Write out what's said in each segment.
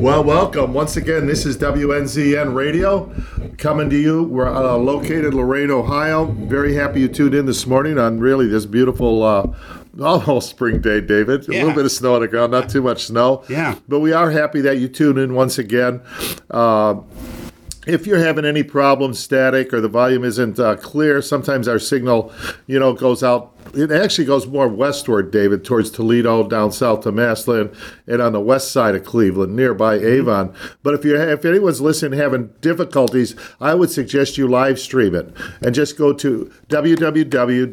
Well, welcome once again. This is WNZN Radio coming to you. We're uh, located in Lorain, Ohio. Very happy you tuned in this morning on really this beautiful. Uh, almost spring day, David. A little bit of snow on the ground, not too much snow. Yeah. But we are happy that you tuned in once again. Uh, if you're having any problems, static, or the volume isn't uh, clear, sometimes our signal, you know, goes out. It actually goes more westward, David, towards Toledo, down south to Massillon, and on the west side of Cleveland, nearby mm-hmm. Avon. But if you if anyone's listening having difficulties, I would suggest you live stream it and just go to www.wnzn.org.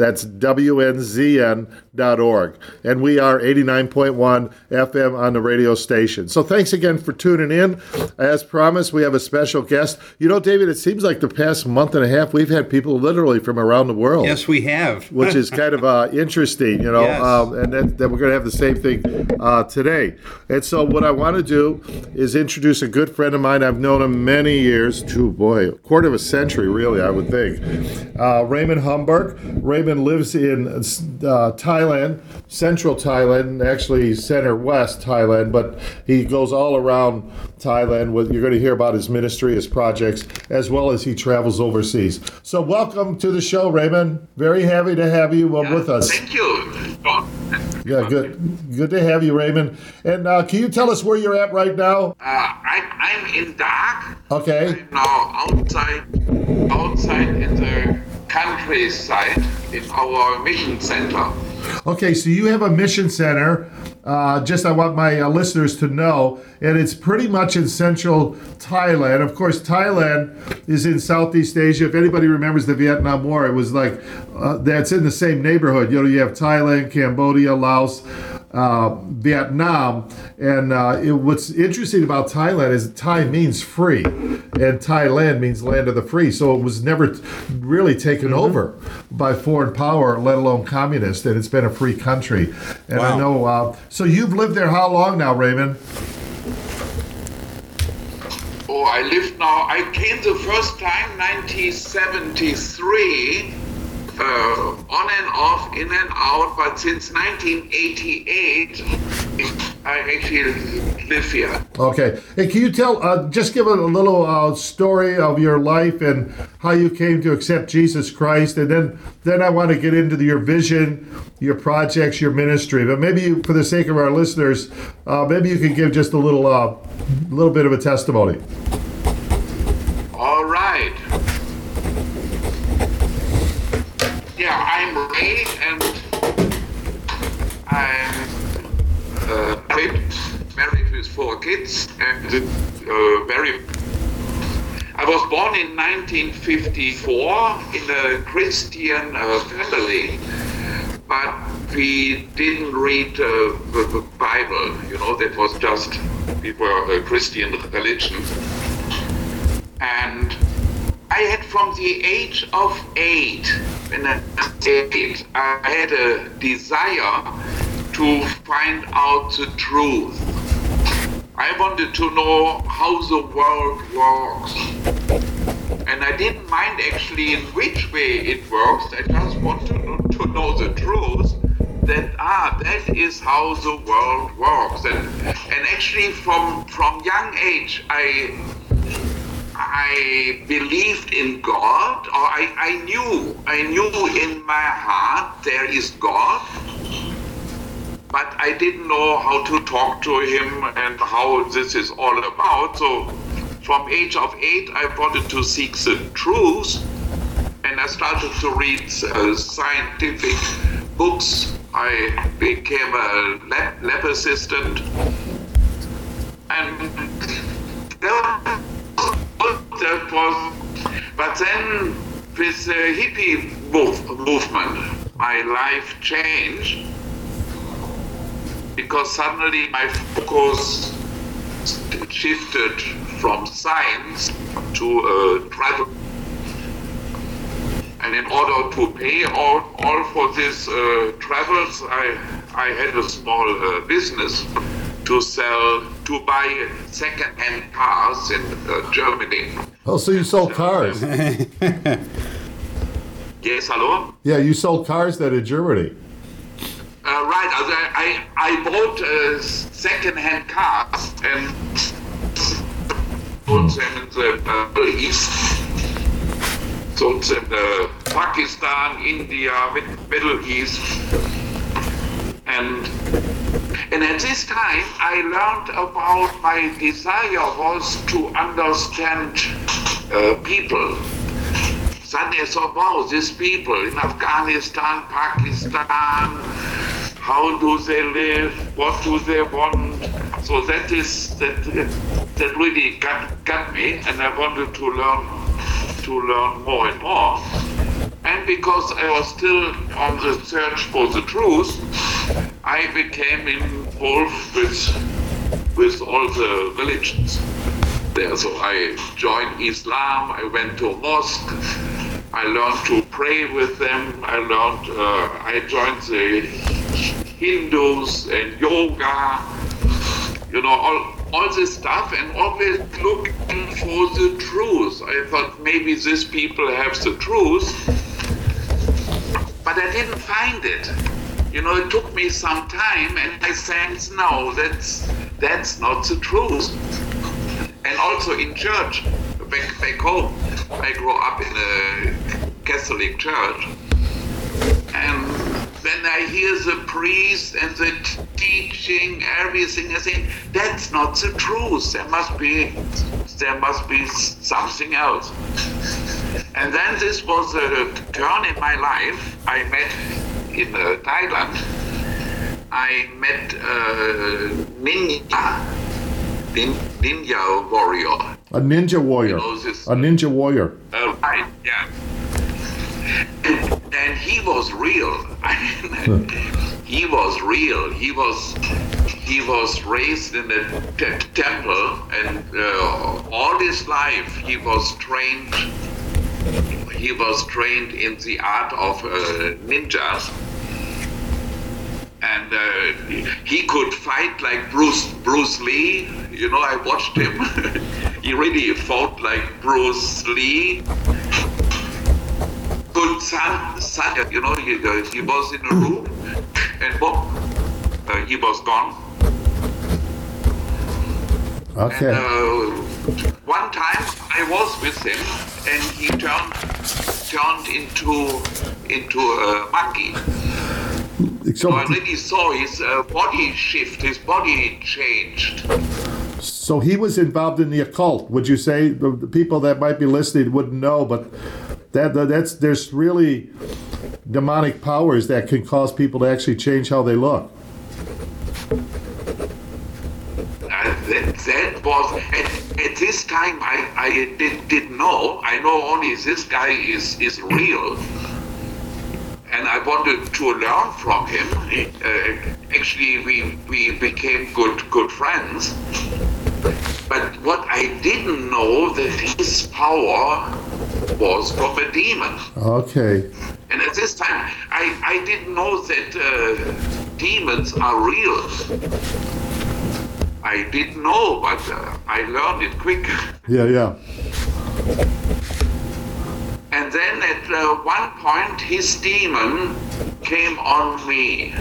That's WNZN.org. And we are 89.1 FM on the radio station. So thanks again for tuning in. As promised, we have a special guest. You know, David, it seems like the past month and a half, we've had people literally from around the world. Yes, we have. Which is kind of uh, interesting, you know, Yes. um, and then, then we're going to have the same thing uh, today. And so, what I want to do is introduce a good friend of mine. I've known him many years, two boy, a quarter of a century, really, I would think. Uh, Raymond Humberg. Raymond lives in uh, Thailand, central Thailand, actually center west Thailand, but he goes all around Thailand. With you're going to hear about his ministry, his projects, as well as he travels overseas. So, welcome to the show, Raymond. Very happy to have you uh, with us. Thank you. Yeah, good. Good to have you, Raymond. And uh, can you tell us where you're at right now? Uh, I, I'm in dark. Okay. Now outside, outside in the countryside in our mission center. Okay, so you have a mission center. Uh, just I want my uh, listeners to know, and it's pretty much in central Thailand. Of course, Thailand is in Southeast Asia. If anybody remembers the Vietnam War, it was like uh, that's in the same neighborhood. You know, you have Thailand, Cambodia, Laos, uh, Vietnam, and uh, it, what's interesting about Thailand is Thai means free, and Thailand means land of the free. So it was never t- really taken over by foreign power, let alone communist, and it's been a free country. And I know. Uh, so you've lived there how long now, Raymond? Oh, I live now. I came the first time 1973. Uh, on and off, in and out, but since 1988, I actually live here. Okay. Hey, can you tell? Uh, just give a, little uh, story of your life and how you came to accept Jesus Christ, and then then I want to get into your vision, your projects, your ministry. But maybe you, for the sake of our listeners, uh, maybe you can give just a little uh, little bit of a testimony. All right. Yeah, And I'm uh, married, with four kids, and uh, very. I was born in 1954 in a Christian uh, family, but we didn't read uh, the, the Bible. You know, that was just we were a Christian religion and I had from the age of eight, when I was eight, I had a desire to find out the truth. I wanted to know how the world works. And I didn't mind actually in which way it works. I just want to know, to know the truth that ah that is how the world works. And and actually from from young age I I believed in God, or I, I knew, I knew in my heart there is God, but I didn't know how to talk to Him and how this is all about. So, from age of eight, I wanted to seek the truth, and I started to read uh, scientific books. I became a lab, lab assistant, and there that was, but then with the hippie move, movement, my life changed because suddenly my focus shifted from science to uh, travel. And in order to pay all, all for these uh, travels, I, I had a small uh, business to sell, to buy second-hand cars in uh, Germany. Oh, so you sold cars? Yes, hello? yeah, you sold cars then in Germany. Uh, right, I, I bought uh, second-hand cars and put them in the Middle East. Sold them uh, Pakistan, India, Mid- Middle East. And, and at this time, I learned about my desire was to understand uh, people. Suddenly I thought, wow, these people in Afghanistan, Pakistan, how do they live? What do they want? So that is that that really got, got me, and I wanted to learn to learn more and more. And because I was still on the search for the truth, I became involved with with all the religions there. So I joined Islam. I went to a mosque. I learned to pray with them. I learned. Uh, I joined the Hindus and yoga. You know all all this stuff, and always looking for the truth. I thought maybe these people have the truth, but I didn't find it. You know, it took me some time, and I said, no, that's that's not the truth and also in church back, back home. I grew up in a Catholic church, and when I hear the priest and the teaching, everything, I think that's not the truth. There must be there must be something else. And then this was a turn in my life. I met in uh, Thailand. I met uh, Ninja, nin, Ninja warrior. A ninja warrior. You know, this- A ninja warrior. Uh, right, yeah. And, and he was real. He was real. He was he was raised in a te- temple, and uh, all his life he was trained. He was trained in the art of uh, ninjas, and uh, he could fight like Bruce Bruce Lee. You know, I watched him. he really fought like Bruce Lee. Son, son. You know, he, uh, he was in a room, and boom, uh, he was gone. Okay. And uh, one time I was with him, and he turned turned into into a monkey. So, I already saw his uh, body shift, his body changed. so he was involved in the occult. Would you say the, the people that might be listening wouldn't know, but that, that that's there's really demonic powers that can cause people to actually change how they look. That, that was at, at this time I, I did, didn't know. I know only this guy is, is real. And I wanted to learn from him. Uh, actually, we, we became good good friends. But what I didn't know that his power was from a demon. Okay. And at this time, I, I didn't know that uh, demons are real. I didn't know, but uh, I learned it quick. Yeah, yeah. And then at uh, one point, his demon came on me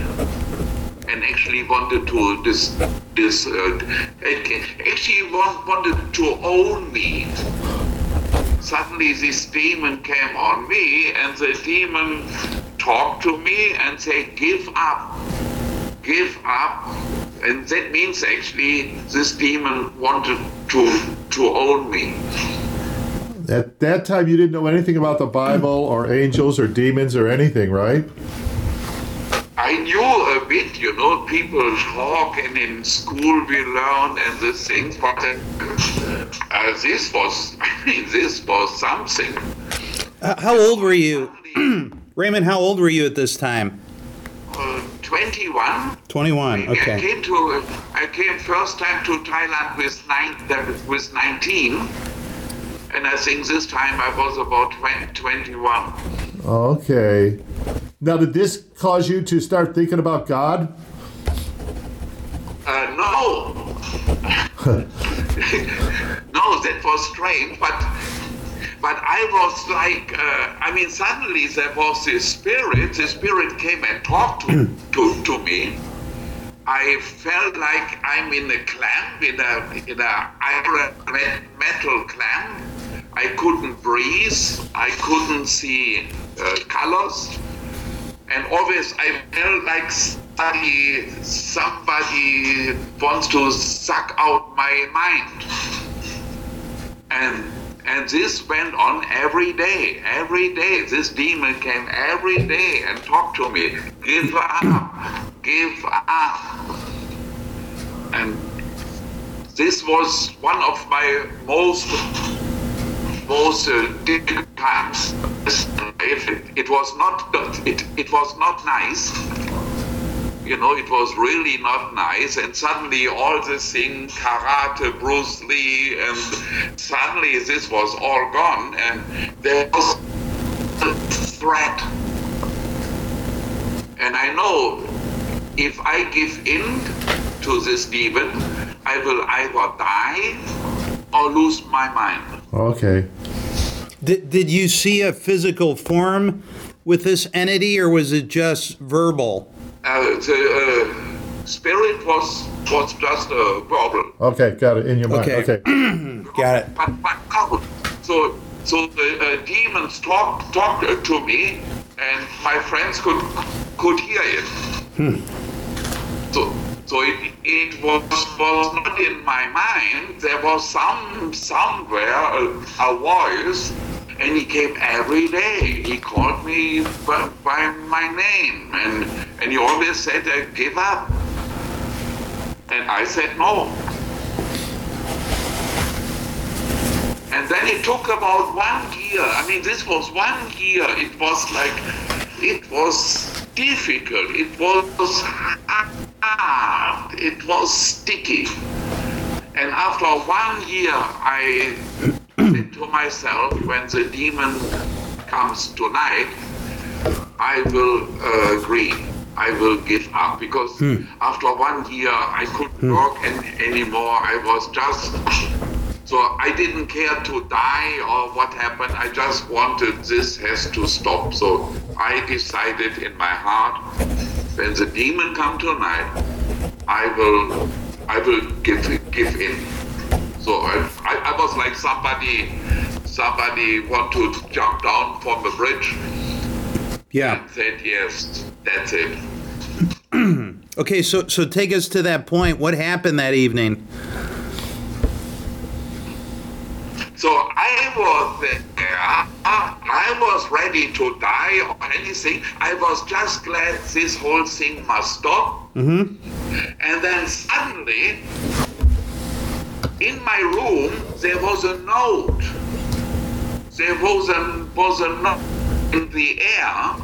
and actually wanted to this this uh, actually want, wanted to own me. Suddenly, this demon came on me, and the demon talked to me and said, "Give up, give up." And that means actually this demon wanted to to own me. At that time, you didn't know anything about the Bible or angels or demons or anything, right? I knew a bit, you know, people talk and in school we learn and these things, but uh, this was, I mean, this was something. H- How old were you, Raymond? How old were you at this time? Uh, 21. 21. I came to, I came first time to Thailand with nine, with 19. And I think this time I was about 20, 21. Okay. Now, did this cause you to start thinking about God? Uh, no. no, that was strange, but but I was like, uh, I mean, suddenly there was this spirit. The spirit came and talked to, to, to me. I felt like I'm in a clamp, in a in a iron metal clamp. I couldn't breathe. I couldn't see uh, colors, and always I felt like somebody somebody wants to suck out my mind. And and this went on every day, every day. This demon came every day and talked to me. Give up, give up. And this was one of my most most uh, difficult times. If it, it was not it, it was not nice you know, it was really not nice. And suddenly all this thing, karate, Bruce Lee, and suddenly this was all gone. And there was a threat. And I know if I give in to this demon, I will either die or lose my mind. Okay. Did, did you see a physical form with this entity, or was it just verbal? Uh, the uh, spirit was was just a problem. Okay, got it in your mind. Okay. Okay. Got it. But, but no. so so the uh, demons talked talked to me, and my friends could could hear it. So so it, it was was not in my mind. There was some somewhere a, a voice and he came every day. He called me by, by my name, and and he always said, uh, "Give up." And I said no. And then it took about one year. I mean, this was one year. It was like, it was difficult. It was hard. It was sticky. And after one year, I said to myself, when the demon comes tonight, I will uh, agree. I will give up because after one year I couldn't work an- anymore. I was just so I didn't care to die or what happened. I just wanted this has to stop. So I decided in my heart, when the demon come tonight, I will I will give give in. So I, I, I was like somebody somebody want to jump down from the bridge Yeah. and said yes, that's it. Okay, so so take us to that point. What happened that evening? So I was there. I was ready to die or anything. I was just glad this whole thing must stop. Mm-hmm. And then suddenly, in my room, there was a note. There was a was a note in the air.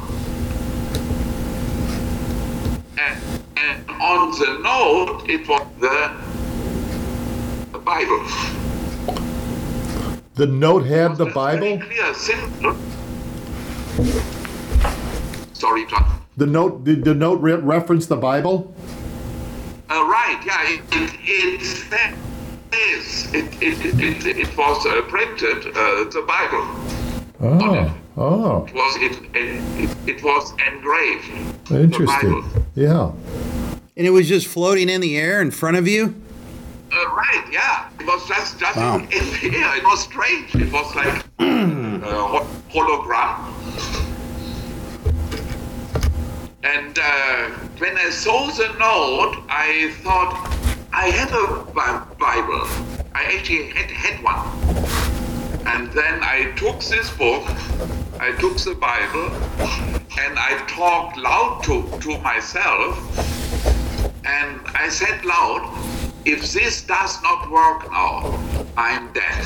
And, and on the note, it was the, the Bible. The note had the Bible. Clear, simple. Sorry, John. The note did the note re- reference the Bible? Uh, right, yeah, it, it, it says, it, it, it, it, it was uh, printed, uh, the Bible. Oh, oh, It was, it, it, it was engraved. The interesting. Bible. Yeah. And it was just floating in the air in front of you? Uh, right, yeah. It was just, just Wow. in the air. It was strange. It was like a ho- hologram. And uh, when I saw the note, I thought I had a Bible. I actually had, had one. And then I took this book, I took the Bible, and I talked loud to, to myself. And I said loud, if this does not work now, I'm dead.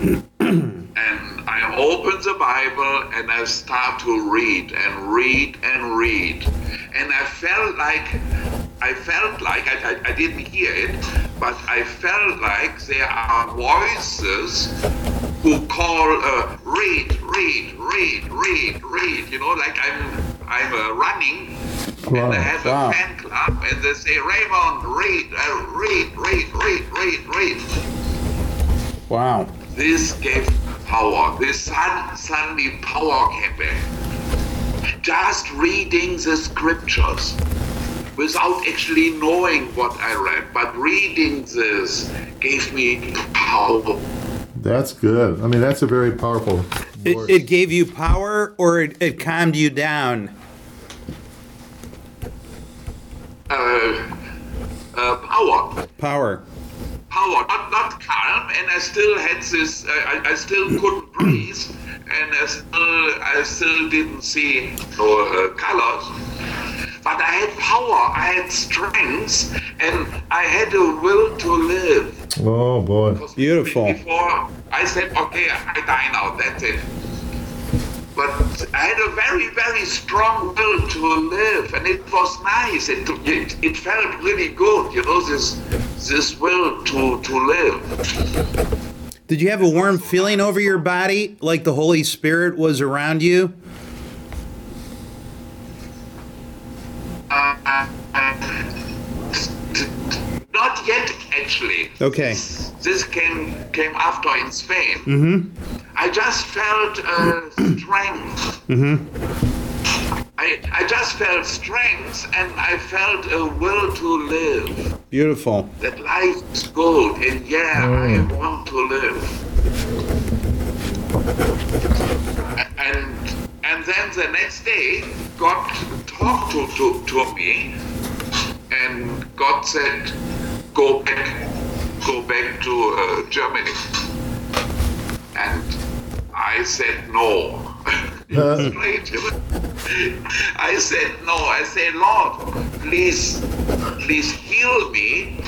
and I open the Bible and I start to read and read and read. And I felt like, I felt like, I, I, I didn't hear it, but I felt like there are voices who call, uh, read, read, read, read, read, you know, like I'm, I'm uh, running Wow. and I have Wow. a fan club, and they say, Raymond, read, uh, read, read, read, read, read. Wow. this gave power. This sun, suddenly power came back. Just reading the scriptures without actually knowing what I read, but reading this gave me power. That's good. I mean, that's a very powerful. It, it gave you power or it, it calmed you down? Uh, uh, power. Power. power, not, not calm, and I still had this, uh, I, I still couldn't breathe, and I still, I still didn't see no uh, colors. But I had power, I had strength, and I had a will to live. oh boy. Beautiful. Before I said, okay, I die now, that's it. But I had a very, very strong will to live, and it was nice. It, it, it felt really good, you know, this this will to, to live. Did you have a warm feeling over your body like the Holy Spirit was around you? Uh, not yet, actually. Okay. This came came after in Spain. Mm-hmm. I just felt uh, strength. Mm-hmm. I, I just felt strength and I felt a will to live. Beautiful. That life is good and yeah, I want to live. And and then the next day, God talked to, to, to me and God said, go back, go back to uh, Germany. And I said no. I said no. I said, Lord, please, please heal me,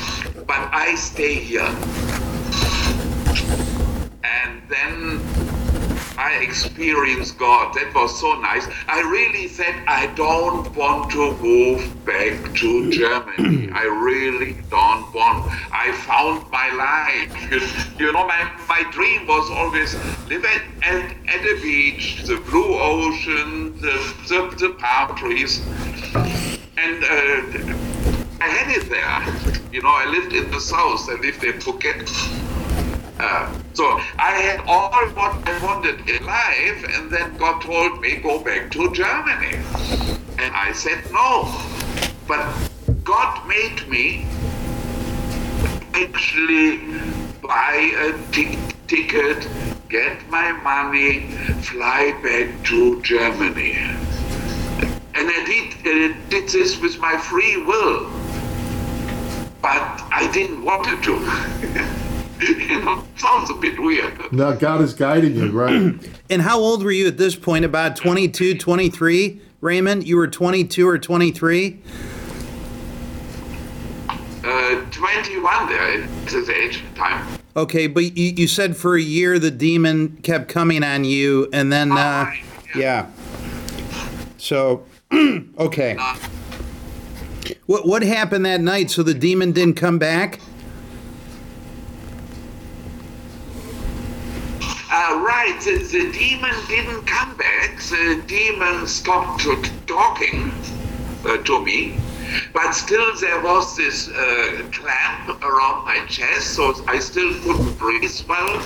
but I stay here. And then I experienced God. That was so nice. I really said, I don't want to move back to Germany. I really don't want. I found my life. You, know, my, my dream was always live at, at, at the beach, the blue ocean, the, the, the palm trees. And uh, I had it there. You know, I lived in the south. I lived in Phuket. Uh, so I had all what I wanted in life, and then God told me go back to Germany, and I said no. But God made me actually buy a t- ticket, get my money, fly back to Germany, and I did did this with my free will, but I didn't want to. you know, sounds a bit weird. Now God is guiding you, right? And how old were you at this point? About 22, 23, Raymond? You were 22 or 23? Uh, 21 there at this age time. Okay, but you, you said for a year the demon kept coming on you, and then, uh, right, yeah. So, okay. Uh, What, what happened that night? So the demon didn't come back? Uh, right, the, the demon didn't come back. The demon stopped talking uh, to me. But still, there was this uh, clamp around my chest, so I still couldn't breathe well.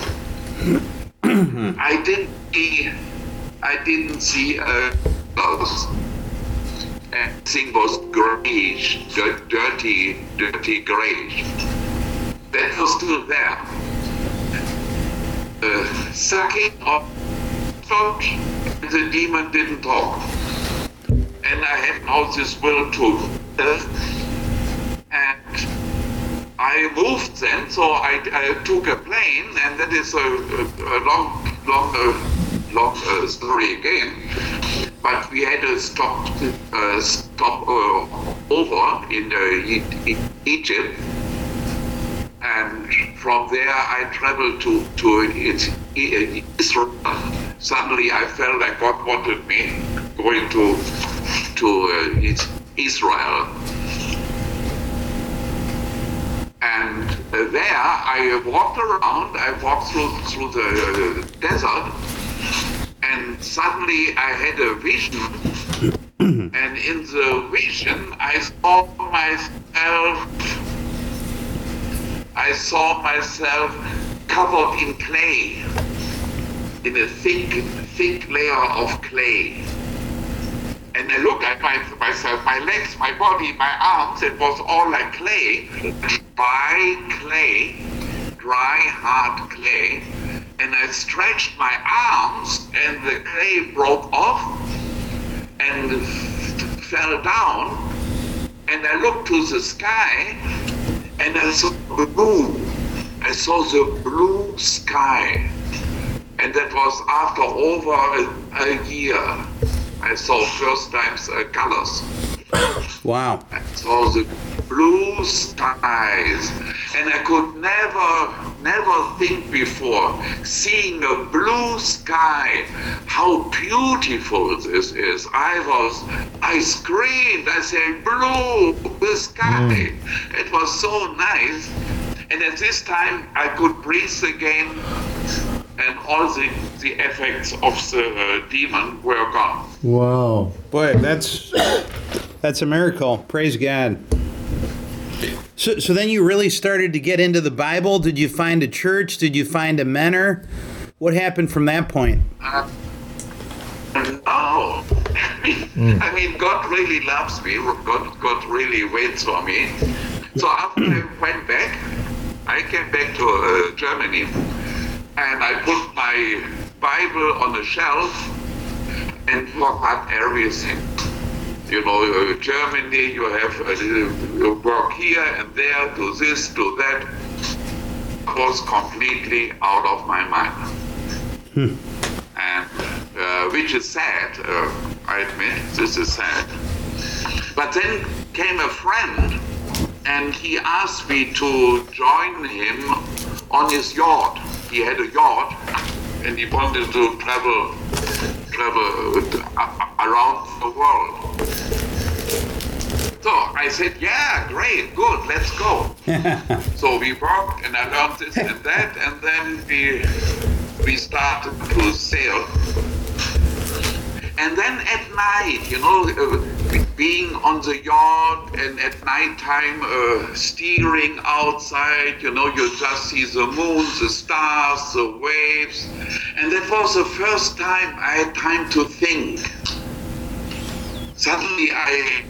I didn't see, I didn't see uh. Everything was grayish, dirty, dirty grayish. That was still there uh, sucking up thought the demon didn't talk. And I had now this will to live. And I moved then, so I, I took a plane, and that is a, a, a long, long, uh, long uh, story again. But we had to stop, uh, stop uh, over in uh, e- E- Egypt and from there I traveled to to Israel. Suddenly I felt like God wanted me going to to uh, Israel, and uh, there I walked around. I walked through through the uh, desert, and suddenly I had a vision. and in the vision, I saw myself I saw myself covered in clay, in a thick, thick layer of clay. And I look at my, myself, my legs, my body, my arms, it was all like clay, dry clay, dry, hard clay. And I stretched my arms, and the clay broke off and fell down. And I looked to the sky, and I saw the blue. I saw the blue sky. And that was after over a, a year. I saw first times uh, colors. Wow. I saw the blue skies. And I could never, never think before, seeing a blue sky, how beautiful this is. I was, I screamed, I said, blue, the sky. It was so nice. And at this time, I could breathe again, and all the, the effects of the uh, demon were gone. Wow. Boy, that's that's a miracle. Praise God. So, so then you really started to get into the Bible. Did you find a church? Did you find a mentor? What happened from that point? Uh, no. I mean, God really loves me. God, God really waits for me. So after I went back, I came back to uh, Germany and I put my Bible on a shelf and forgot everything. You know, uh, Germany, you have uh, you work here and there, do this, do that. Was completely out of my mind. And uh, which is sad, uh, I admit, this is sad. But then came a friend and he asked me to join him on his yacht. He had a yacht and he wanted to travel travel uh, around the world. So I said, yeah, great, good, let's go. so we worked and I learned this and that and then we we started to sail. And then at night, you know, uh, being on the yacht and at night time uh, steering outside, you know, you just see the moon, the stars, the waves. And that was the first time I had time to think. Suddenly I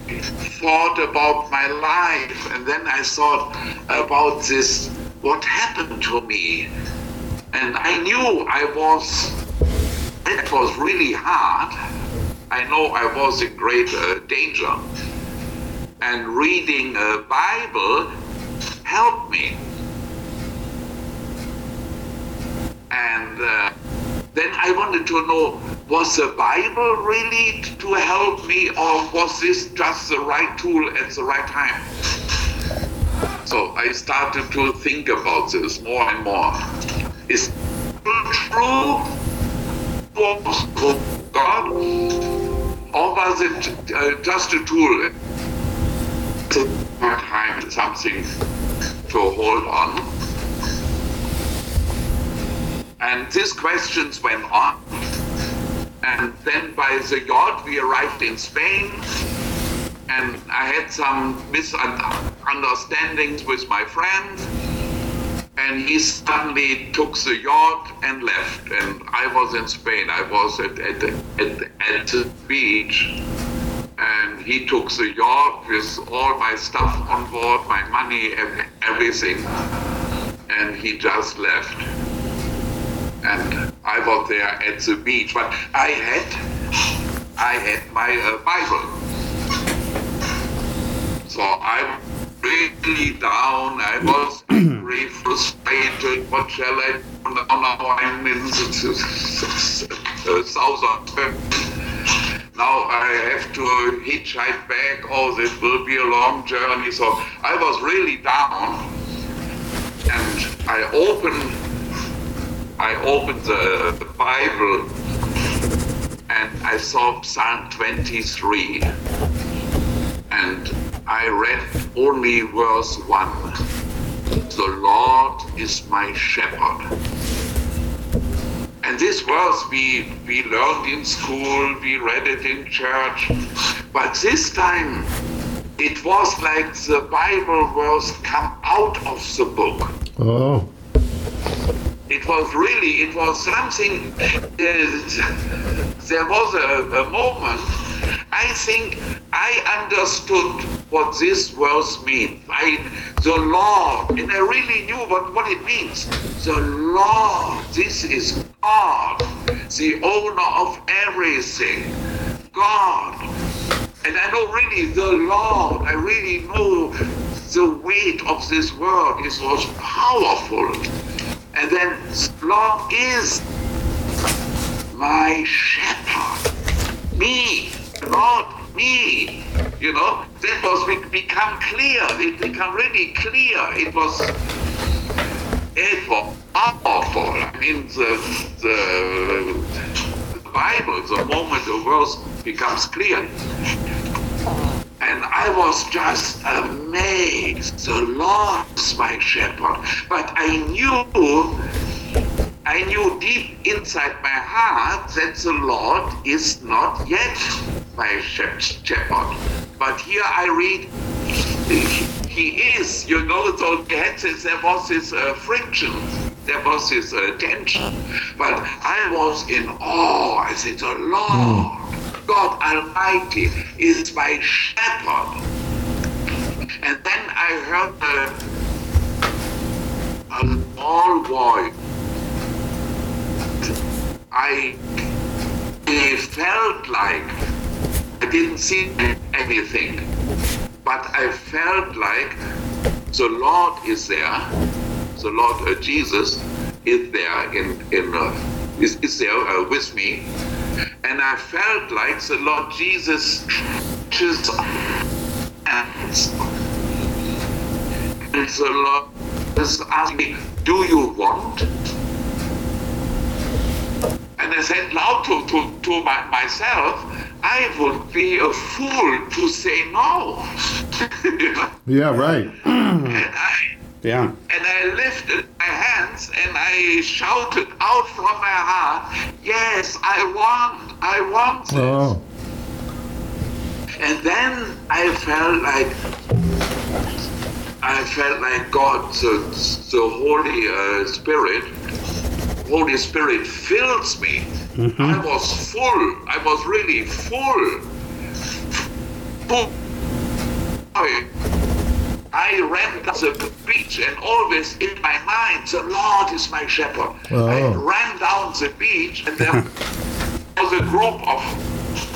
thought about my life and then I thought about this, what happened to me. And I knew I was, it was really hard. I know I was in great uh, danger. And reading a Bible helped me. And uh, then I wanted to know was the Bible really to help me, or was this just the right tool at the right time? So I started to think about this more and more. Is true was God, or was it uh, just a tool? Time, something to hold on. And these questions went on. And then by the yacht, we arrived in Spain. And I had some misunderstandings with my friend. And he suddenly took the yacht and left. And I was in Spain. I was at, at, at, at the beach. And he took the yacht with all my stuff on board, my money, ev- everything. And he just left and I was there at the beach. But I had, I had my uh, Bible. So I'm really down. I was frustrated. What shall I do now? I'm in the uh, south of now I have to hitchhike back. Oh, this will be a long journey. So I was really down, and I opened I opened the, the Bible and I saw Psalm 23 and I read only verse 1. The Lord is my shepherd. And this verse we, we learned in school, we read it in church, but this time it was like the Bible verse come out of the book. Oh. It was really, it was something, uh, there was a, a moment, I think I understood what this verse means. I, the Lord, and I really knew what, what it means. The Lord, this is God, the owner of everything. God. And I know really the Lord, I really know the weight of this word is was powerful. And then Lord is my shepherd. Me, Lord, me. You know, that was become clear. It become really clear. It was it was awful. I mean the the Bible, the moment the verse becomes clear. And I was just amazed. The Lord is my shepherd. But I knew, I knew deep inside my heart that the Lord is not yet my shepherd. But here I read, he is, you know, so there was this uh, friction there was this uh, tension. But I was in awe. I said, the Lord, God Almighty, is my shepherd. And then I heard a, a small voice. I, I felt like I didn't see anything, but I felt like the Lord is there the Lord uh, Jesus is there in in uh, is, is there uh, with me, and I felt like the Lord Jesus just and the Lord asked me, "Do you want?" And I said loud to to, to my, myself, I would be a fool to say no. Yeah, right. And I Yeah. and I lifted my hands and I shouted out from my heart, Yes, I want, I want this. Oh, And then I felt like I felt like God, the, the Holy uh, Spirit, Holy Spirit fills me. I was full. I was really full. Full. I- I ran down the beach and always in my mind, the Lord is my shepherd. I Oh. ran down the beach and there was a group of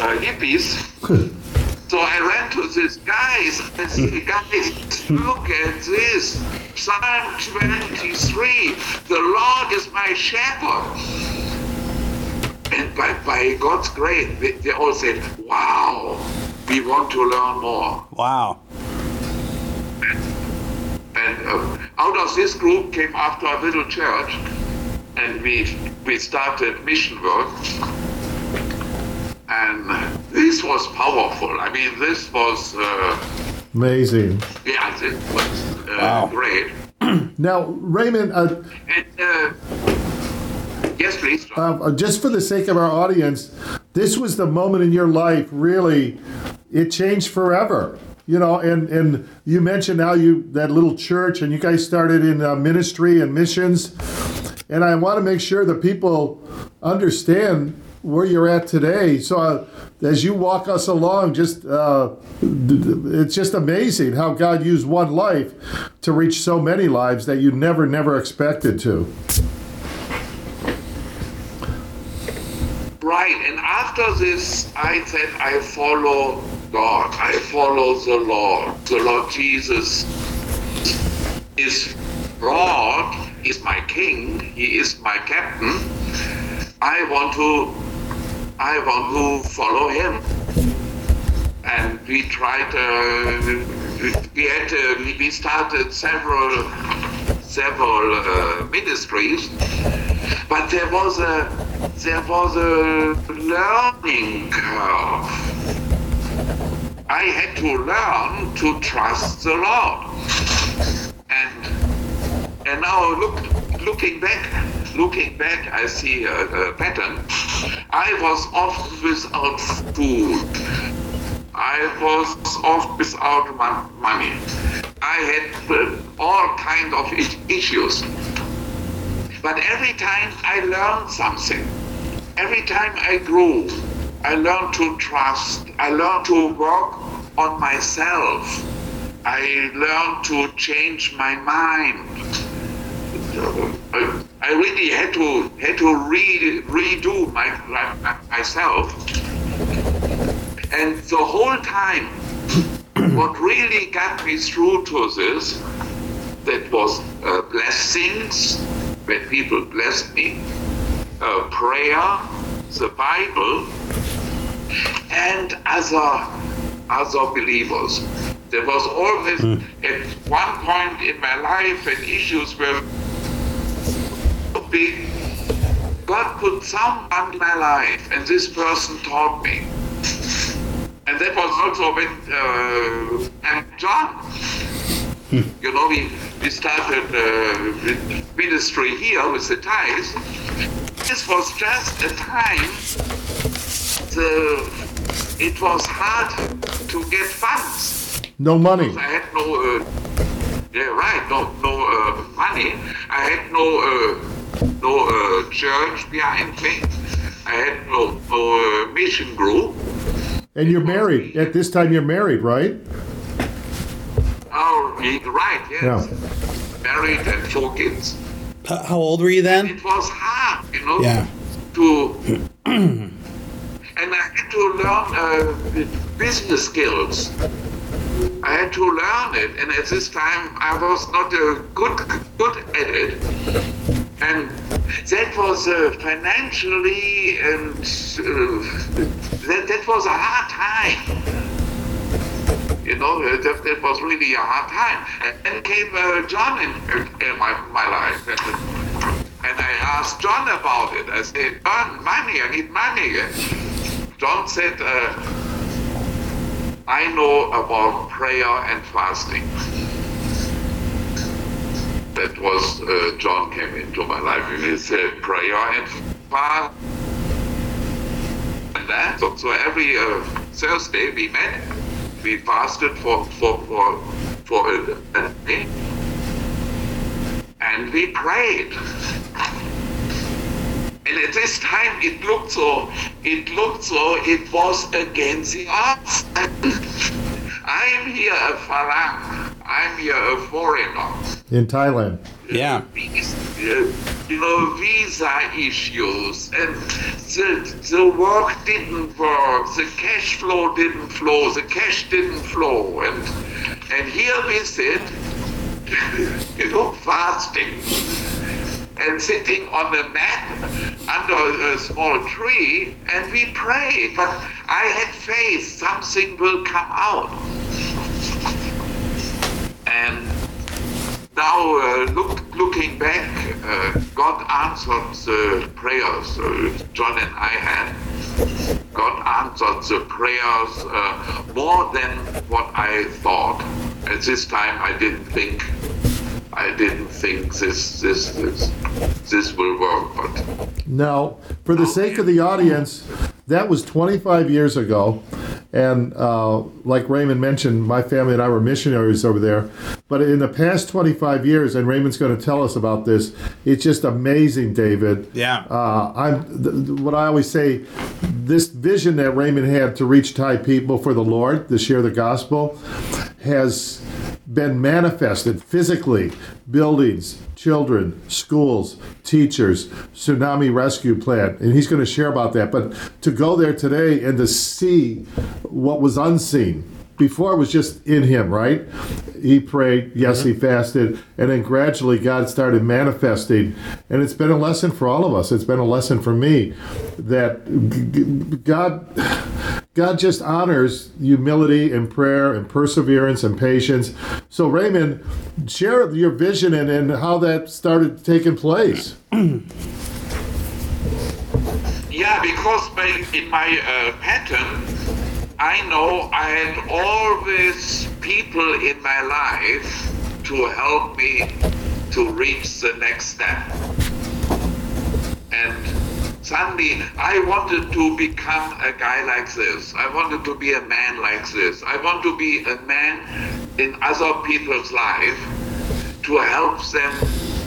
uh, hippies. so I ran to these guys and said, guys, look at this. Psalm 23, the Lord is my shepherd. And by, by God's grace, they, they all said, wow, we want to learn more. Wow. And uh, out of this group came after a little church, and we we started mission work. And this was powerful. I mean, this was uh, amazing. yeah, it was uh, Wow. great. Now, Raymond, uh, And uh, yes, please. Uh, just for the sake of our audience, this was the moment in your life really it changed forever. You know, and and you mentioned how you that little church and you guys started in uh, ministry and missions, and I want to make sure that people understand where you're at today. So uh, as you walk us along, just uh, it's just amazing how God used one life to reach so many lives that you never never expected to. Right, and after this, I said, I follow God. I follow the Lord. The Lord Jesus is Lord, is my King. He is my Captain. I want to, I want to follow Him. And we tried. Uh, we had. Uh, we started several, several uh, ministries but there was a there was a learning curve. I had to learn to trust the Lord. And and now look looking back looking back I see a, a pattern. I was often without food. I was off without money. I had uh, all kind of issues. But every time I learned something, every time I grew, I learned to trust, I learned to work on myself, I learned to change my mind. I, really had to had to re, redo my, my myself, and the whole time, what really got me through to this, that was uh, blessings when people blessed me, uh, prayer, the Bible, and other other believers. There was always at one point in my life and issues were big. God put someone in my life, and this person taught me. And that was also when uh, and John. You know, we, we started uh, ministry here with the ties. This was just a time the, it was hard to get funds. No money. I had no, uh, yeah, right, no, no uh, money. I had no, uh, no uh, church behind me. I had no, no uh, mission group. And you're married. At this time, you're married, right? Oh, right, yes. Yeah. Married and four kids. How old were you then? It was hard, you know, Yeah. to, and I had to learn uh, business skills. I had to learn it, and at this time I was not uh, good good at it, and that was uh, financially and uh, that that was a hard time. You know, it, that was really a hard time. And then came uh, John in, in my, my life. And, I asked John about it. I said, John, money, I need money. John said, uh, I know about prayer and fasting. That was, uh, John came into my life and he said, prayer and fast. And that, so, so every uh, Thursday we met we fasted for for for for a, day, and we prayed. And at this time, it looked so. It looked so. It was against the odds. I'm here a Farang. I'm here a foreigner. In Thailand. Yeah. Uh, you know, visa issues, and the, the work didn't work, the cash flow didn't flow, the cash didn't flow, and and here we sit, you know, fasting, and sitting on a mat under a small tree, and we pray, but I had faith something will come out. And now, uh, look, looking back, uh, God answered the prayers uh, John and I had. God answered the prayers uh, more than what I thought. At this time, I didn't think. I didn't think this this this this will work, but Now, for the sake of the audience, that was 25 years ago. And uh, like Raymond mentioned, my family and I were missionaries over there. But in the past 25 years, and Raymond's going to tell us about this, it's just amazing, David. Yeah. Uh, I'm th- th- what I always say. This vision that Raymond had to reach Thai people for the Lord, to share the gospel, has been manifested physically. Buildings, children, schools, teachers, tsunami rescue plan, and he's going to share about that. But to go there today and to see what was unseen before it was just in him, right? He prayed, yes, he mm-hmm. fasted, and then gradually God started manifesting. And it's been a lesson for all of us. It's been a lesson for me that God God just honors humility and prayer and perseverance and patience. So Raymond, share your vision and, and how that started taking place. Yeah, because my, in my uh, pattern, I know I had always people in my life to help me to reach the next step. And suddenly I wanted to become a guy like this. I wanted to be a man like this. I want to be a man in other people's life to help them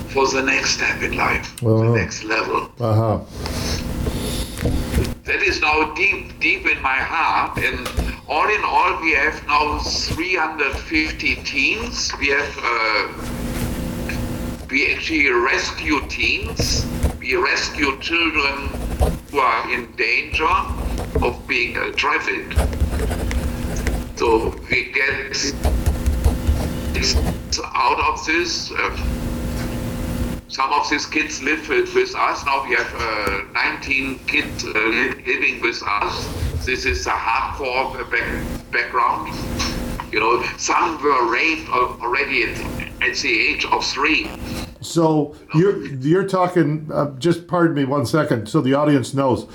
for the next step in life, Oh. the next level. Uh huh. That is now deep, deep in my heart. And all in all, we have now 350 teens. We have, uh, we actually rescue teens. We rescue children who are in danger of being uh, trafficked. So we get out of this. Uh, some of these kids live with, with us. Now we have uh, 19 kids uh, living with us. This is a hardcore back, background. You know, some were raped already at, at the age of three. So you're you're talking. Uh, just pardon me one second, so the audience knows.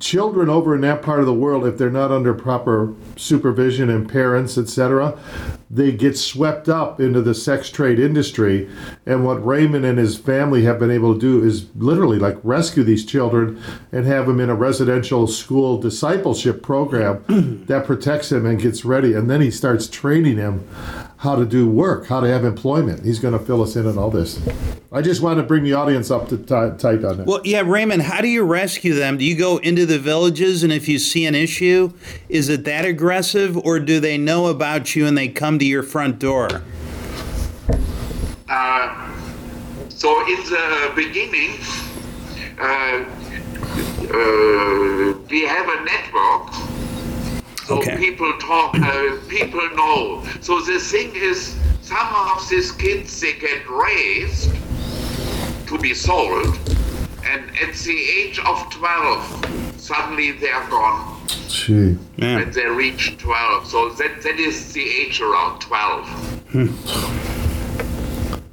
Children over in that part of the world, if they're not under proper supervision and parents, etc., they get swept up into the sex trade industry. And what Raymond and his family have been able to do is literally like rescue these children and have them in a residential school discipleship program that protects him and gets ready. And then he starts training him how to do work, how to have employment. He's going to fill us in on all this. I just want to bring the audience up to ti- tight on that. Well, yeah, Raymond, how do you rescue them? Do you go into the villages and if you see an issue, is it that aggressive or do they know about you and they come to your front door? Uh, so in the beginning, uh, uh, we have a network. So Okay. people talk, uh, people know. So the thing is, some of these kids they get raised to be sold, and at the age of 12, suddenly they are gone Gee. Yeah. when they reach 12. So that, that is the age around 12.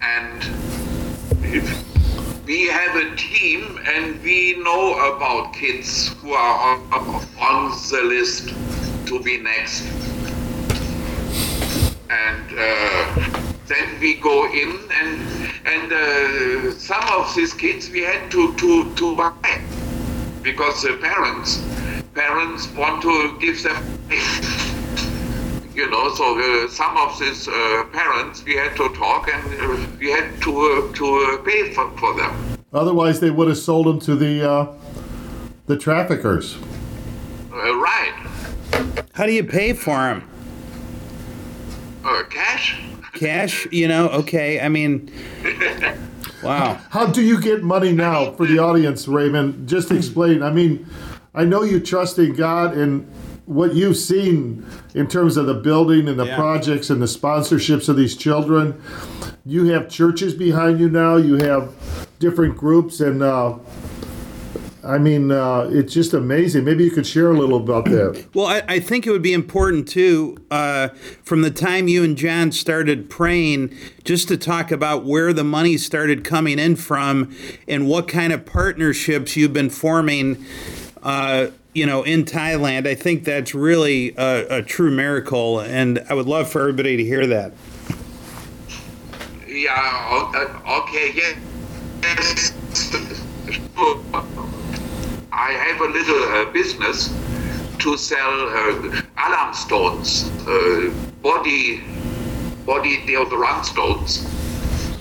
and if we have a team and we know about kids who are on, on the list to be next. And uh, then we go in and and uh, some of these kids we had to, to, to buy because the parents parents want to give them you know so uh, some of these uh, parents we had to talk and uh, we had to uh, to uh, pay for, for them Otherwise, they would have sold them to the uh, the traffickers. uh, right How do you pay for them? uh, cash Cash, you know? Okay, I mean, wow. How do you get money now for the audience, Raymond? Just explain. I mean, I know you trust in God and what you've seen in terms of the building and the Yeah. projects and the sponsorships of these children. You have churches behind you now. You have different groups, and uh, I mean, uh, it's just amazing. Maybe you could share a little about that. Well, I, I think it would be important too, uh, from the time you and John started praying, just to talk about where the money started coming in from and what kind of partnerships you've been forming. Uh, you know, in Thailand, I think that's really a, a true miracle, and I would love for everybody to hear that. yeah uh, okay yeah yes I have a little uh, business to sell uh, alum stones, uh, body body deodorant stones.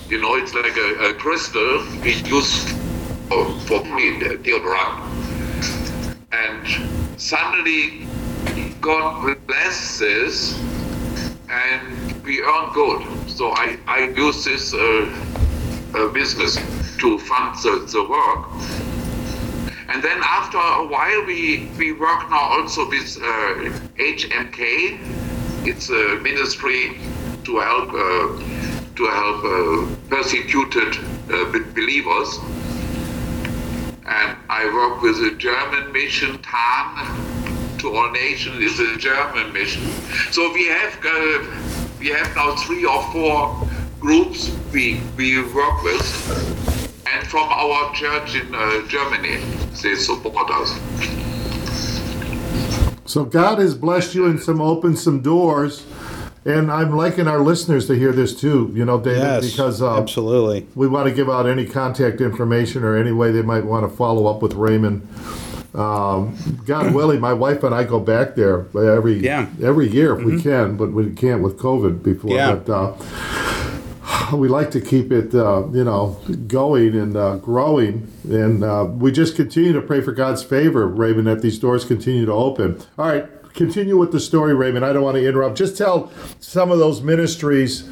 You know, it's like a, a crystal we use for, for deodorant. And suddenly, God blesses, and we earn good. So I, I use this uh, uh, business to fund the, the work. And then after a while, we, we work now also with uh, HMK. It's a ministry to help uh, to help uh, persecuted uh, believers. And I work with a German mission, TAN, to all nations is a German mission. So we have uh, we have now three or four groups we we work with. And from our church in uh, Germany, they support us. So God has blessed you and some opened some doors, and I'm liking our listeners to hear this too. You know, David, because uh, absolutely. we want to give out any contact information or any way they might want to follow up with Raymond. Um, God willing, my wife and I go back there every Yeah. Mm-hmm. every year if we can, but we can't with COVID before. Yeah. But uh, we like to keep it, uh, you know, going and uh, growing. And uh, we just continue to pray for God's favor, Raymond, that these doors continue to open. All right, continue with the story, Raymond. I don't want to interrupt. Just tell some of those ministries.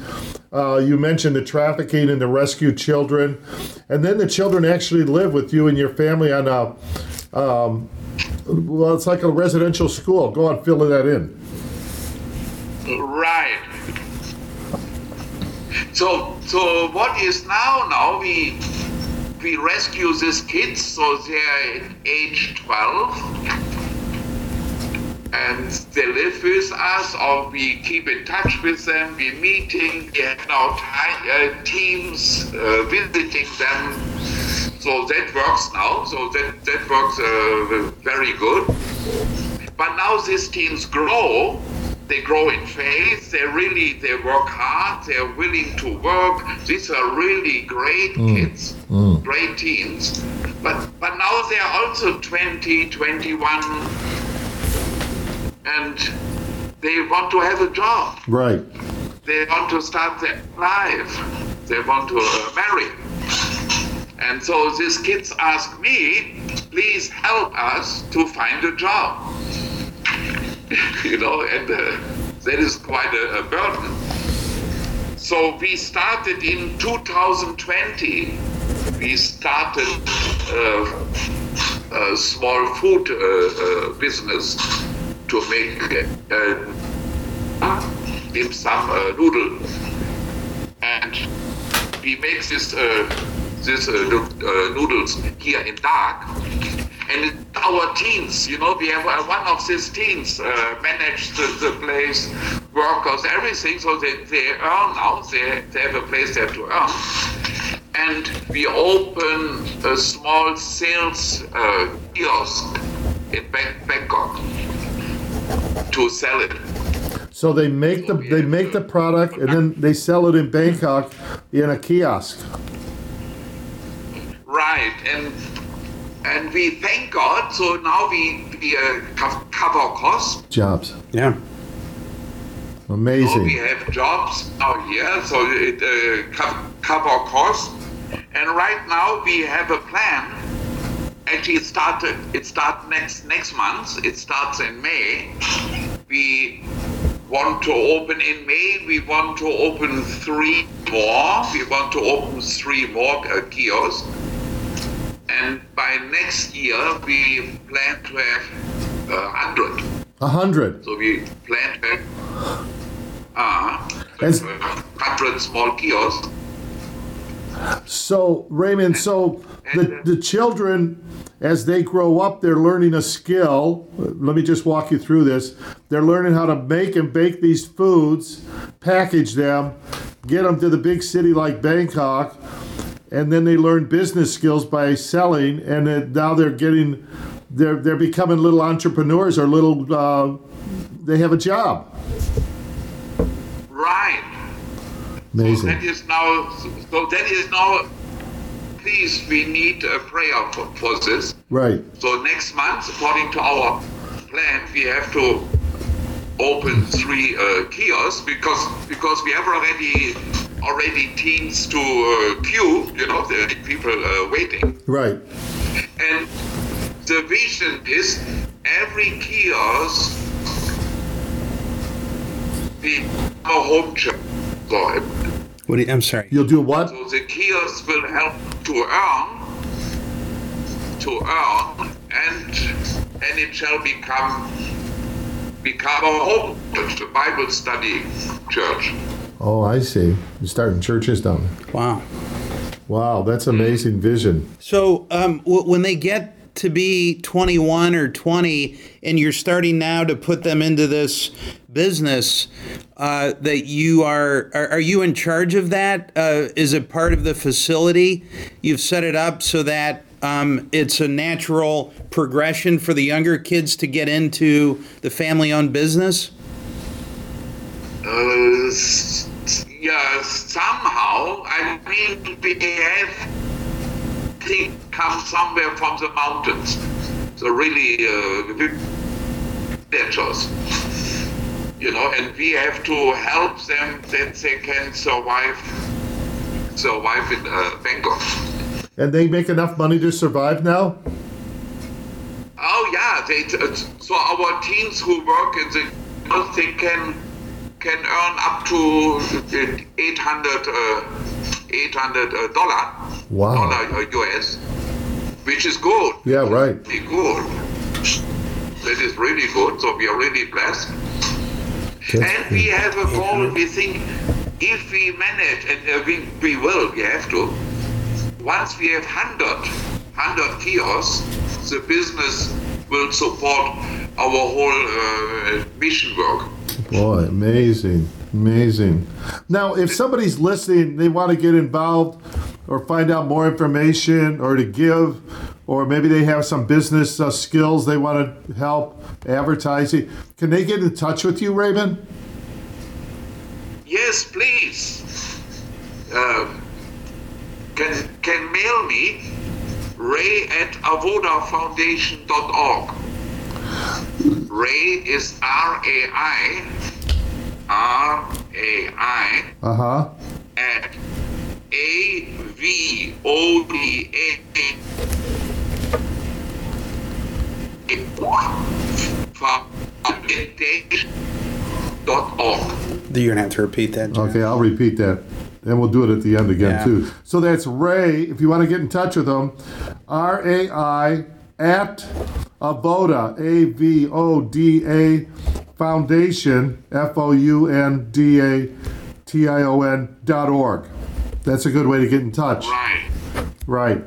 Uh, you mentioned the trafficking and the rescued children, and then the children actually live with you and your family on a. Um, well, it's like a residential school. Go on, fill that in. Right. So, so what is now? Now we we rescue these kids, so they're age 12, and they live with us, or we keep in touch with them. We're meeting. We have now ti- uh, teams uh, visiting them. So that works now. So that that works uh, very good. But now these teams grow they grow in faith they really they work hard they're willing to work. These are really great kids great teens. But but now they're also 20 21 and they want to have a job. Right. they want to start their life. They want to uh, marry. And so these kids ask me please help us to find a job you know, and uh, that is quite a, a burden. So we started in 2020. We started uh, a small food uh, uh, business to make uh, dim sum uh, noodle, and we make this uh, this uh, uh, noodles here in dark. And our teens, you know, we have one of these teens uh, managed the, the place, workers, everything, so they, they earn now, they, they have a place there to earn. And we open a small sales uh, kiosk in Bangkok to sell it. So they make the they make the product and then they sell it in Bangkok in a kiosk. Right, and and we thank God. So now we we uh, co- cover costs. Jobs. Yeah. Amazing. So we have jobs now here, so it uh, co- cover costs. And right now we have a plan. Actually, it started. It starts next next month. It starts in May. We want to open in May. We want to open three more. We want to open three more uh, kiosks. And by next year, we plan to have a hundred. A hundred. So we plan to have uh, As- hundred small kiosks. So Raymond, so the the children as they grow up, they're learning a skill. Let me just walk you through this. They're learning how to make and bake these foods, package them, get them to the big city like Bangkok, and then they learn business skills by selling. And then now they're getting, they're they're becoming little entrepreneurs or little. Uh, they have a job. Right. Amazing. So That is now. So that is now. Please, we need a prayer for, for this. Right. So next month, according to our plan, we have to open three uh, kiosks because because we have already already teams to uh, queue. You know, the people uh, waiting. Right. And the vision is every kiosk be a home church. So, What do you, I'm sorry. You'll do what? so the kiosk will help to earn, to earn, and and it shall become become a home church, a Bible study church. Oh, I see. You're starting churches down there. Wow. Wow, that's amazing vision. So um, w- when they get to be 21 or 20, and you're starting now to put them into this business, uh, that you are, are are you in charge of that? Uh, is it part of the facility? You've set it up so that um, it's a natural progression for the younger kids to get into the family-owned business. Uh, s- yeah, somehow, I mean, we have things come somewhere from the mountains. So really, uh. You know, and we have to help them that they can survive survive in uh, Bangkok. And they make enough money to survive now? Oh yeah, they, uh, so our teens who work in the they can can earn up to 800 uh, 800 uh, dollar Wow. dollar uh, US, which is good. Yeah, right. Really good. That is really good. So we are really blessed. And we have a goal. We think if we manage, and uh, we, we will, we have to. Once we have 100, 100 kiosks, the business will support our whole uh, mission work. Boy, amazing, amazing. Now, if somebody's listening, they want to get involved or find out more information or to give, or maybe they have some business uh, skills they want to help advertising, can they get in touch with you, Raymond? Yes, please. Uh, can can mail me ray at avodafoundation.org. Ray is R A I R A I Uh huh. at A V O D A foundation.org. You're gonna have to repeat that. John. Okay, I'll repeat that. And we'll do it at the end again, Yeah. too. So that's Ray, if you want to get in touch with him, R A I at Avoda, A V O D A Foundation, F O U N D A T I O N dot org. That's a good way to get in touch. Right. Right.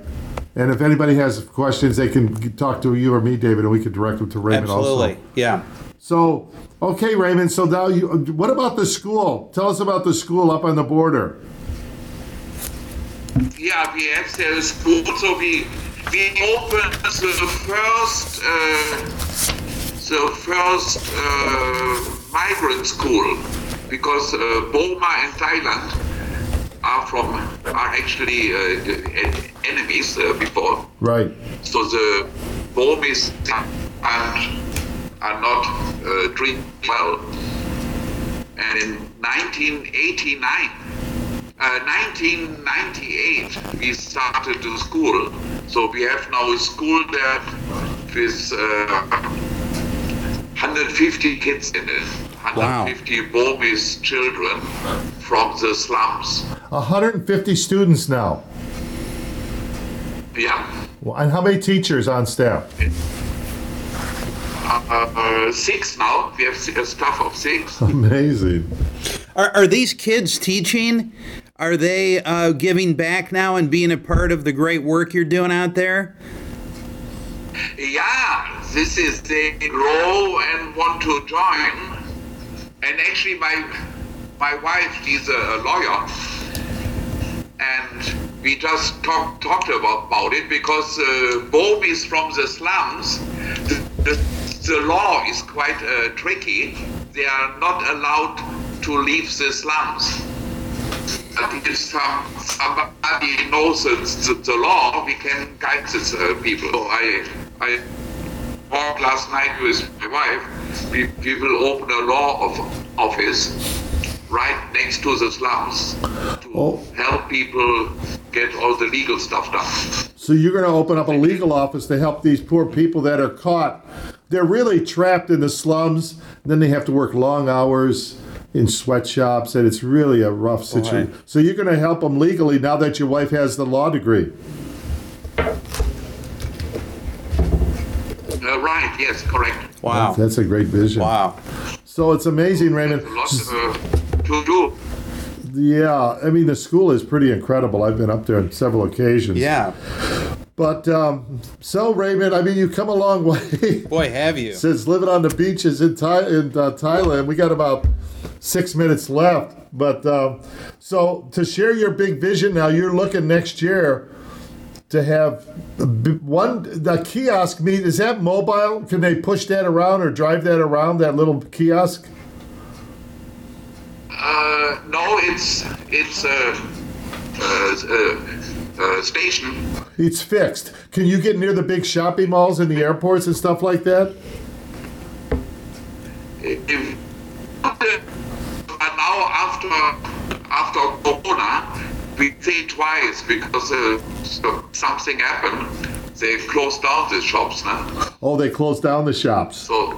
And if anybody has questions, they can talk to you or me, David, and we can direct them to Raymond Absolutely. also. Yeah. So, okay, Raymond. So now you, what about the school? Tell us about the school up on the border. Yeah, we have the school, so we we opened the first uh, the first uh, migrant school because uh, Burma and Thailand are from are actually uh, enemies uh, before. Right. So the Burmese and are not uh, treated well. And in 1989, uh, 1998, we started the school. So we have now a school there with uh, 150 kids in it. Wow. 150 Burmese children from the slums. 150 students now. Yeah. Well, And how many teachers on staff? Uh, uh, six now. We have a staff of six. Amazing. Are, are these kids teaching? Are they uh, giving back now and being a part of the great work you're doing out there? Yeah, this is they grow and want to join. And actually, my my wife, she's a, lawyer, and we just talk, talked about, about it because uh, Burmese from the slums, the, the, the law is quite uh, tricky. They are not allowed to leave the slums. But if some, somebody knows the, the, law, we can guide these uh, people. So I, I talked last night with my wife. We, we will open a law of, office right next to the slums to Oh. help people get all the legal stuff done. So you're going to open up a legal office to help these poor people that are caught. They're really trapped in the slums. Then they have to work long hours in sweatshops, and it's really a rough situation. Boy. So you're going to help them legally now that your wife has the law degree. Uh, right, yes, correct. Wow. That's a great vision. Wow. So it's amazing, Raymond. A lot uh, to do. Yeah, I mean the school is pretty incredible. I've been up there on several occasions. Yeah. But um, so Raymond, I mean you come a long way Boy, have you. since living on the beaches in Thai in uh, Thailand. We got about six minutes left. But um, so to share your big vision now, you're looking next year to have one the kiosk meet. Is that mobile? Can they push that around or drive that around that little kiosk? Uh, no, it's it's a, a, a, a station. It's fixed. Can you get near the big shopping malls and the airports and stuff like that? If, but now after after Corona, we say twice because uh, so- something happened. They closed down the shops now. Oh, they closed down the shops. So,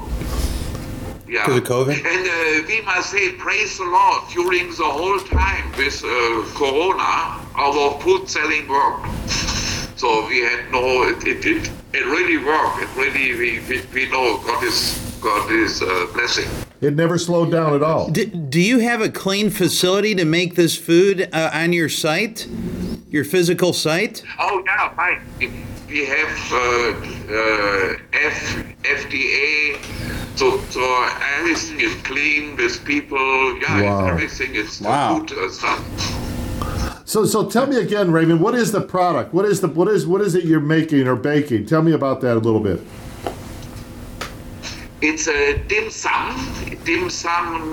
yeah. 'Cause of COVID? And uh, we must say, praise the Lord, during the whole time with uh, Corona, our food selling worked. So we had no, it, it, it, it really worked. It really, we, we, we know God is, God is uh, blessing. It never slowed down at all. Do, do you have a clean facility to make this food uh, on your site, your physical site? Oh yeah, fine. We have uh, uh, F, FDA, so so everything is clean with people. Yeah, Wow. everything is Wow. good uh, stuff. So, so tell me again, Raymond. What is the product? What is the what is what is it you're making or baking? Tell me about that a little bit. It's a dim sum, dim sum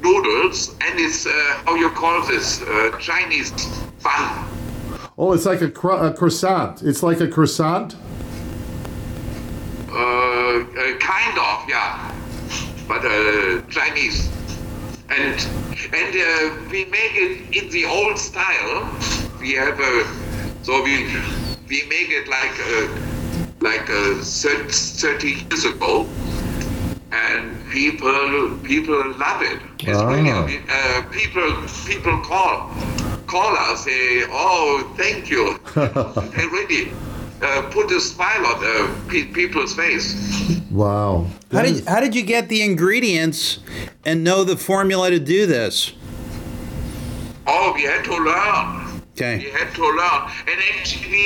noodles, and it's uh, how you call this uh, Chinese bun. Oh, it's like a, cro- a croissant. It's like a croissant. Uh, uh, kind of, yeah, but uh, Chinese. And and uh, we make it in the old style. We have a so we we make it like uh, like thir- 30 years ago, and people people love it. It's Ah. really uh, people people call call us say oh thank you. they really uh, put a smile on uh, pe- people's face. Wow. How did is- how did you get the ingredients and know the formula to do this? Oh, we had to learn. Okay. We had to learn. And actually,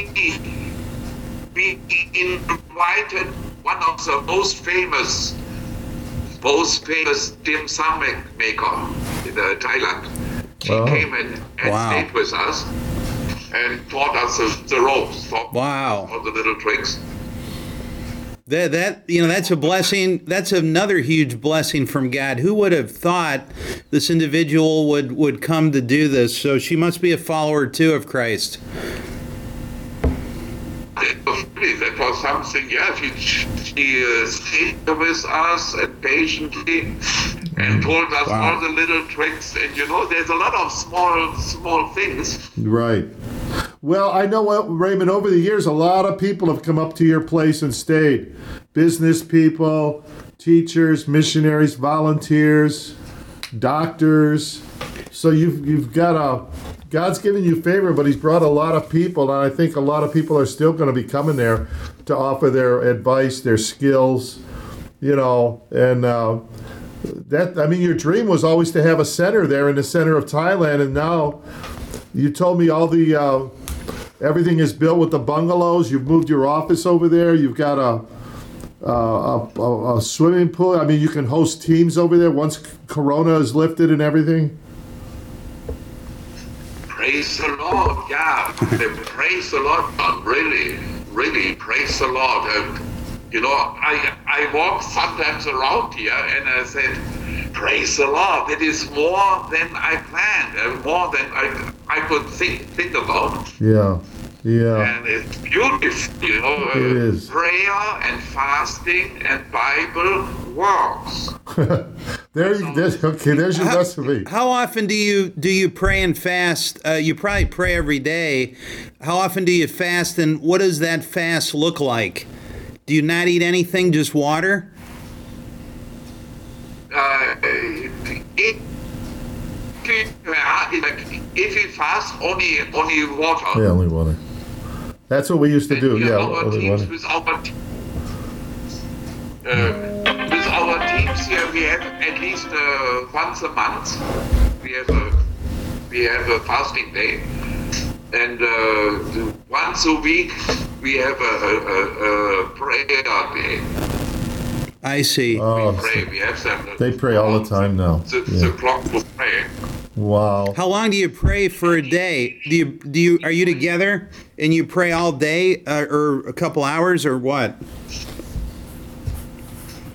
we invited one of the most famous, most famous dim sum maker in uh, Thailand. She Wow. came and, and Wow. stayed with us and taught us the, the ropes, taught Wow. all the little tricks. That that you know that's a blessing. That's another huge blessing from God. Who would have thought this individual would would come to do this? So she must be a follower too of Christ. That was really, that was something, yeah, she, she uh, stayed with us and patiently and told us Wow. all the little tricks. And you know, there's a lot of small, small things. Right. Well, I know what Raymond. Over the years, a lot of people have come up to your place and stayed. Business people, teachers, missionaries, volunteers, doctors. So you've you've got a God's given you favor, but He's brought a lot of people, and I think a lot of people are still going to be coming there to offer their advice, their skills, you know, and. Uh, that I mean, your dream was always to have a center there in the center of Thailand, and now you told me all the uh, everything is built with the bungalows. You've moved your office over there. You've got a a, a, a swimming pool. I mean, you can host teams over there once Corona is lifted and everything. Praise the Lord, yeah. They praise the Lord. Really, really, praise the Lord. And, you know, I I walk sometimes around here and I said, praise the Lord. It is more than I planned and more than I I could think think about. Yeah, yeah, And it's beautiful, you know. It uh, is. Prayer and fasting and Bible works. there you there's, okay. There's your recipe. How often do you do you pray and fast? Uh, you probably pray every day. How often do you fast, and what does that fast look like? Do you not eat anything, just water? Uh, if, if we fast only only water, Yeah, only water. That's what we used to do. Yeah, our teams with our te- uh, with our teams here, we have at least uh, once a month. We have a we have a fasting day, and uh, once a week we have a, a, a, a prayer day. I see. Oh, We pray. We have them. they pray all the time now. The, Yeah. the clock will pray. Wow. How long do you pray for a day? Do you do you are you together and you pray all day uh, or a couple hours or what?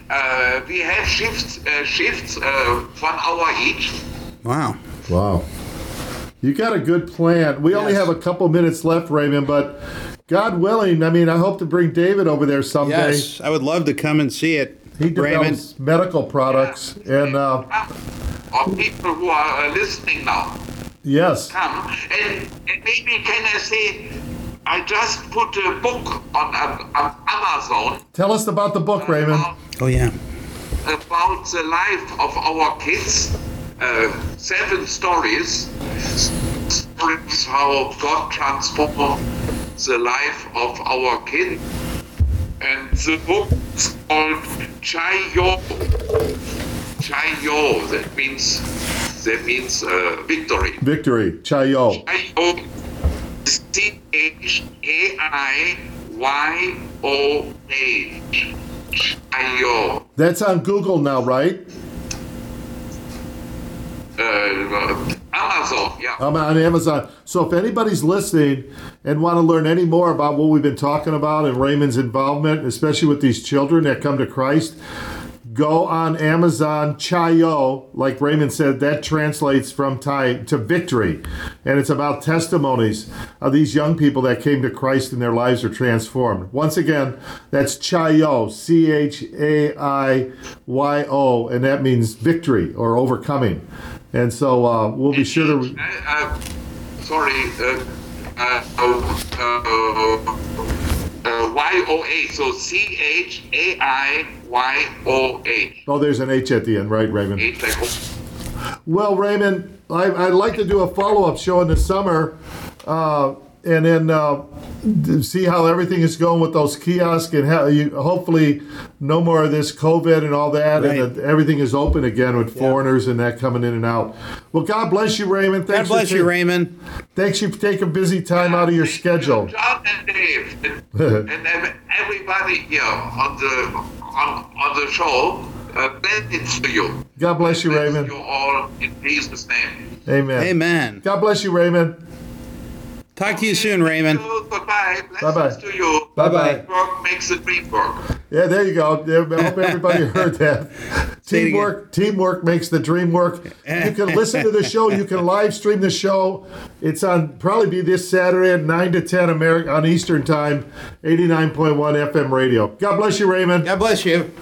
Uh, we have shifts, uh, shifts, uh, one hour each. Wow. Wow. You got a good plan. We only have a couple minutes left, Raymond, but God willing, I mean, I hope to bring David over there someday. Yes, I would love to come and see it. He Raymond. develops medical products, and uh, Or people who are uh, listening now. Yes. come. And, and maybe can I say, I just put a book on, on, on Amazon Tell us about the book, Raymond. about, Oh yeah. about the life of our kids. Uh, seven stories. Stories how God transformed the life of our kids. And the book is called Chaiyoh. Chaiyoh. That means that means uh, victory. Victory. Chaiyoh. Chaiyoh. C H A I Y O H. Chaiyoh. That's on Google now, right? Uh, Amazon. Yeah. I'm on Amazon. So if anybody's listening and want to learn any more about what we've been talking about and Raymond's involvement, especially with these children that come to Christ, go on Amazon Chaiyoh. Like Raymond said, that translates from Thai to victory. And it's about testimonies of these young people that came to Christ and their lives are transformed. Once again, that's Chaiyoh, C H A I Y O, and that means victory or overcoming. And so uh, we'll be sure to. Uh, uh, sorry. Uh, uh, uh, uh, Y O A. So C H A I Y O H. Oh, there's an H at the end, right, Raymond? Well, Raymond, I, I'd like to do a follow up show in the summer uh, and then uh, see how everything is going with those kiosks and how you, hopefully no more of this COVID and all that, Right. and that everything is open again with foreigners and that coming in and out. Well, God bless you, Raymond. God Thanks bless for you, ta- Raymond. Thanks you for taking busy time out of your schedule. John and Dave and, and everybody here on the on, on the show. Uh, blessings to you. God bless you, Bless Raymond. You all in Jesus' name. Amen. Amen. God bless you, Raymond. Talk to you soon, Raymond. Goodbye. Blessings Bye-bye. to you. Bye-bye. Makes the dream work. Yeah, there you go. I hope everybody heard that. Say it again. Teamwork, teamwork makes the dream work. You can listen to the show. You can live stream the show. It's on probably be this Saturday at nine to ten American on Eastern Time, eighty nine point one FM radio. God bless you, Raymond. God bless you.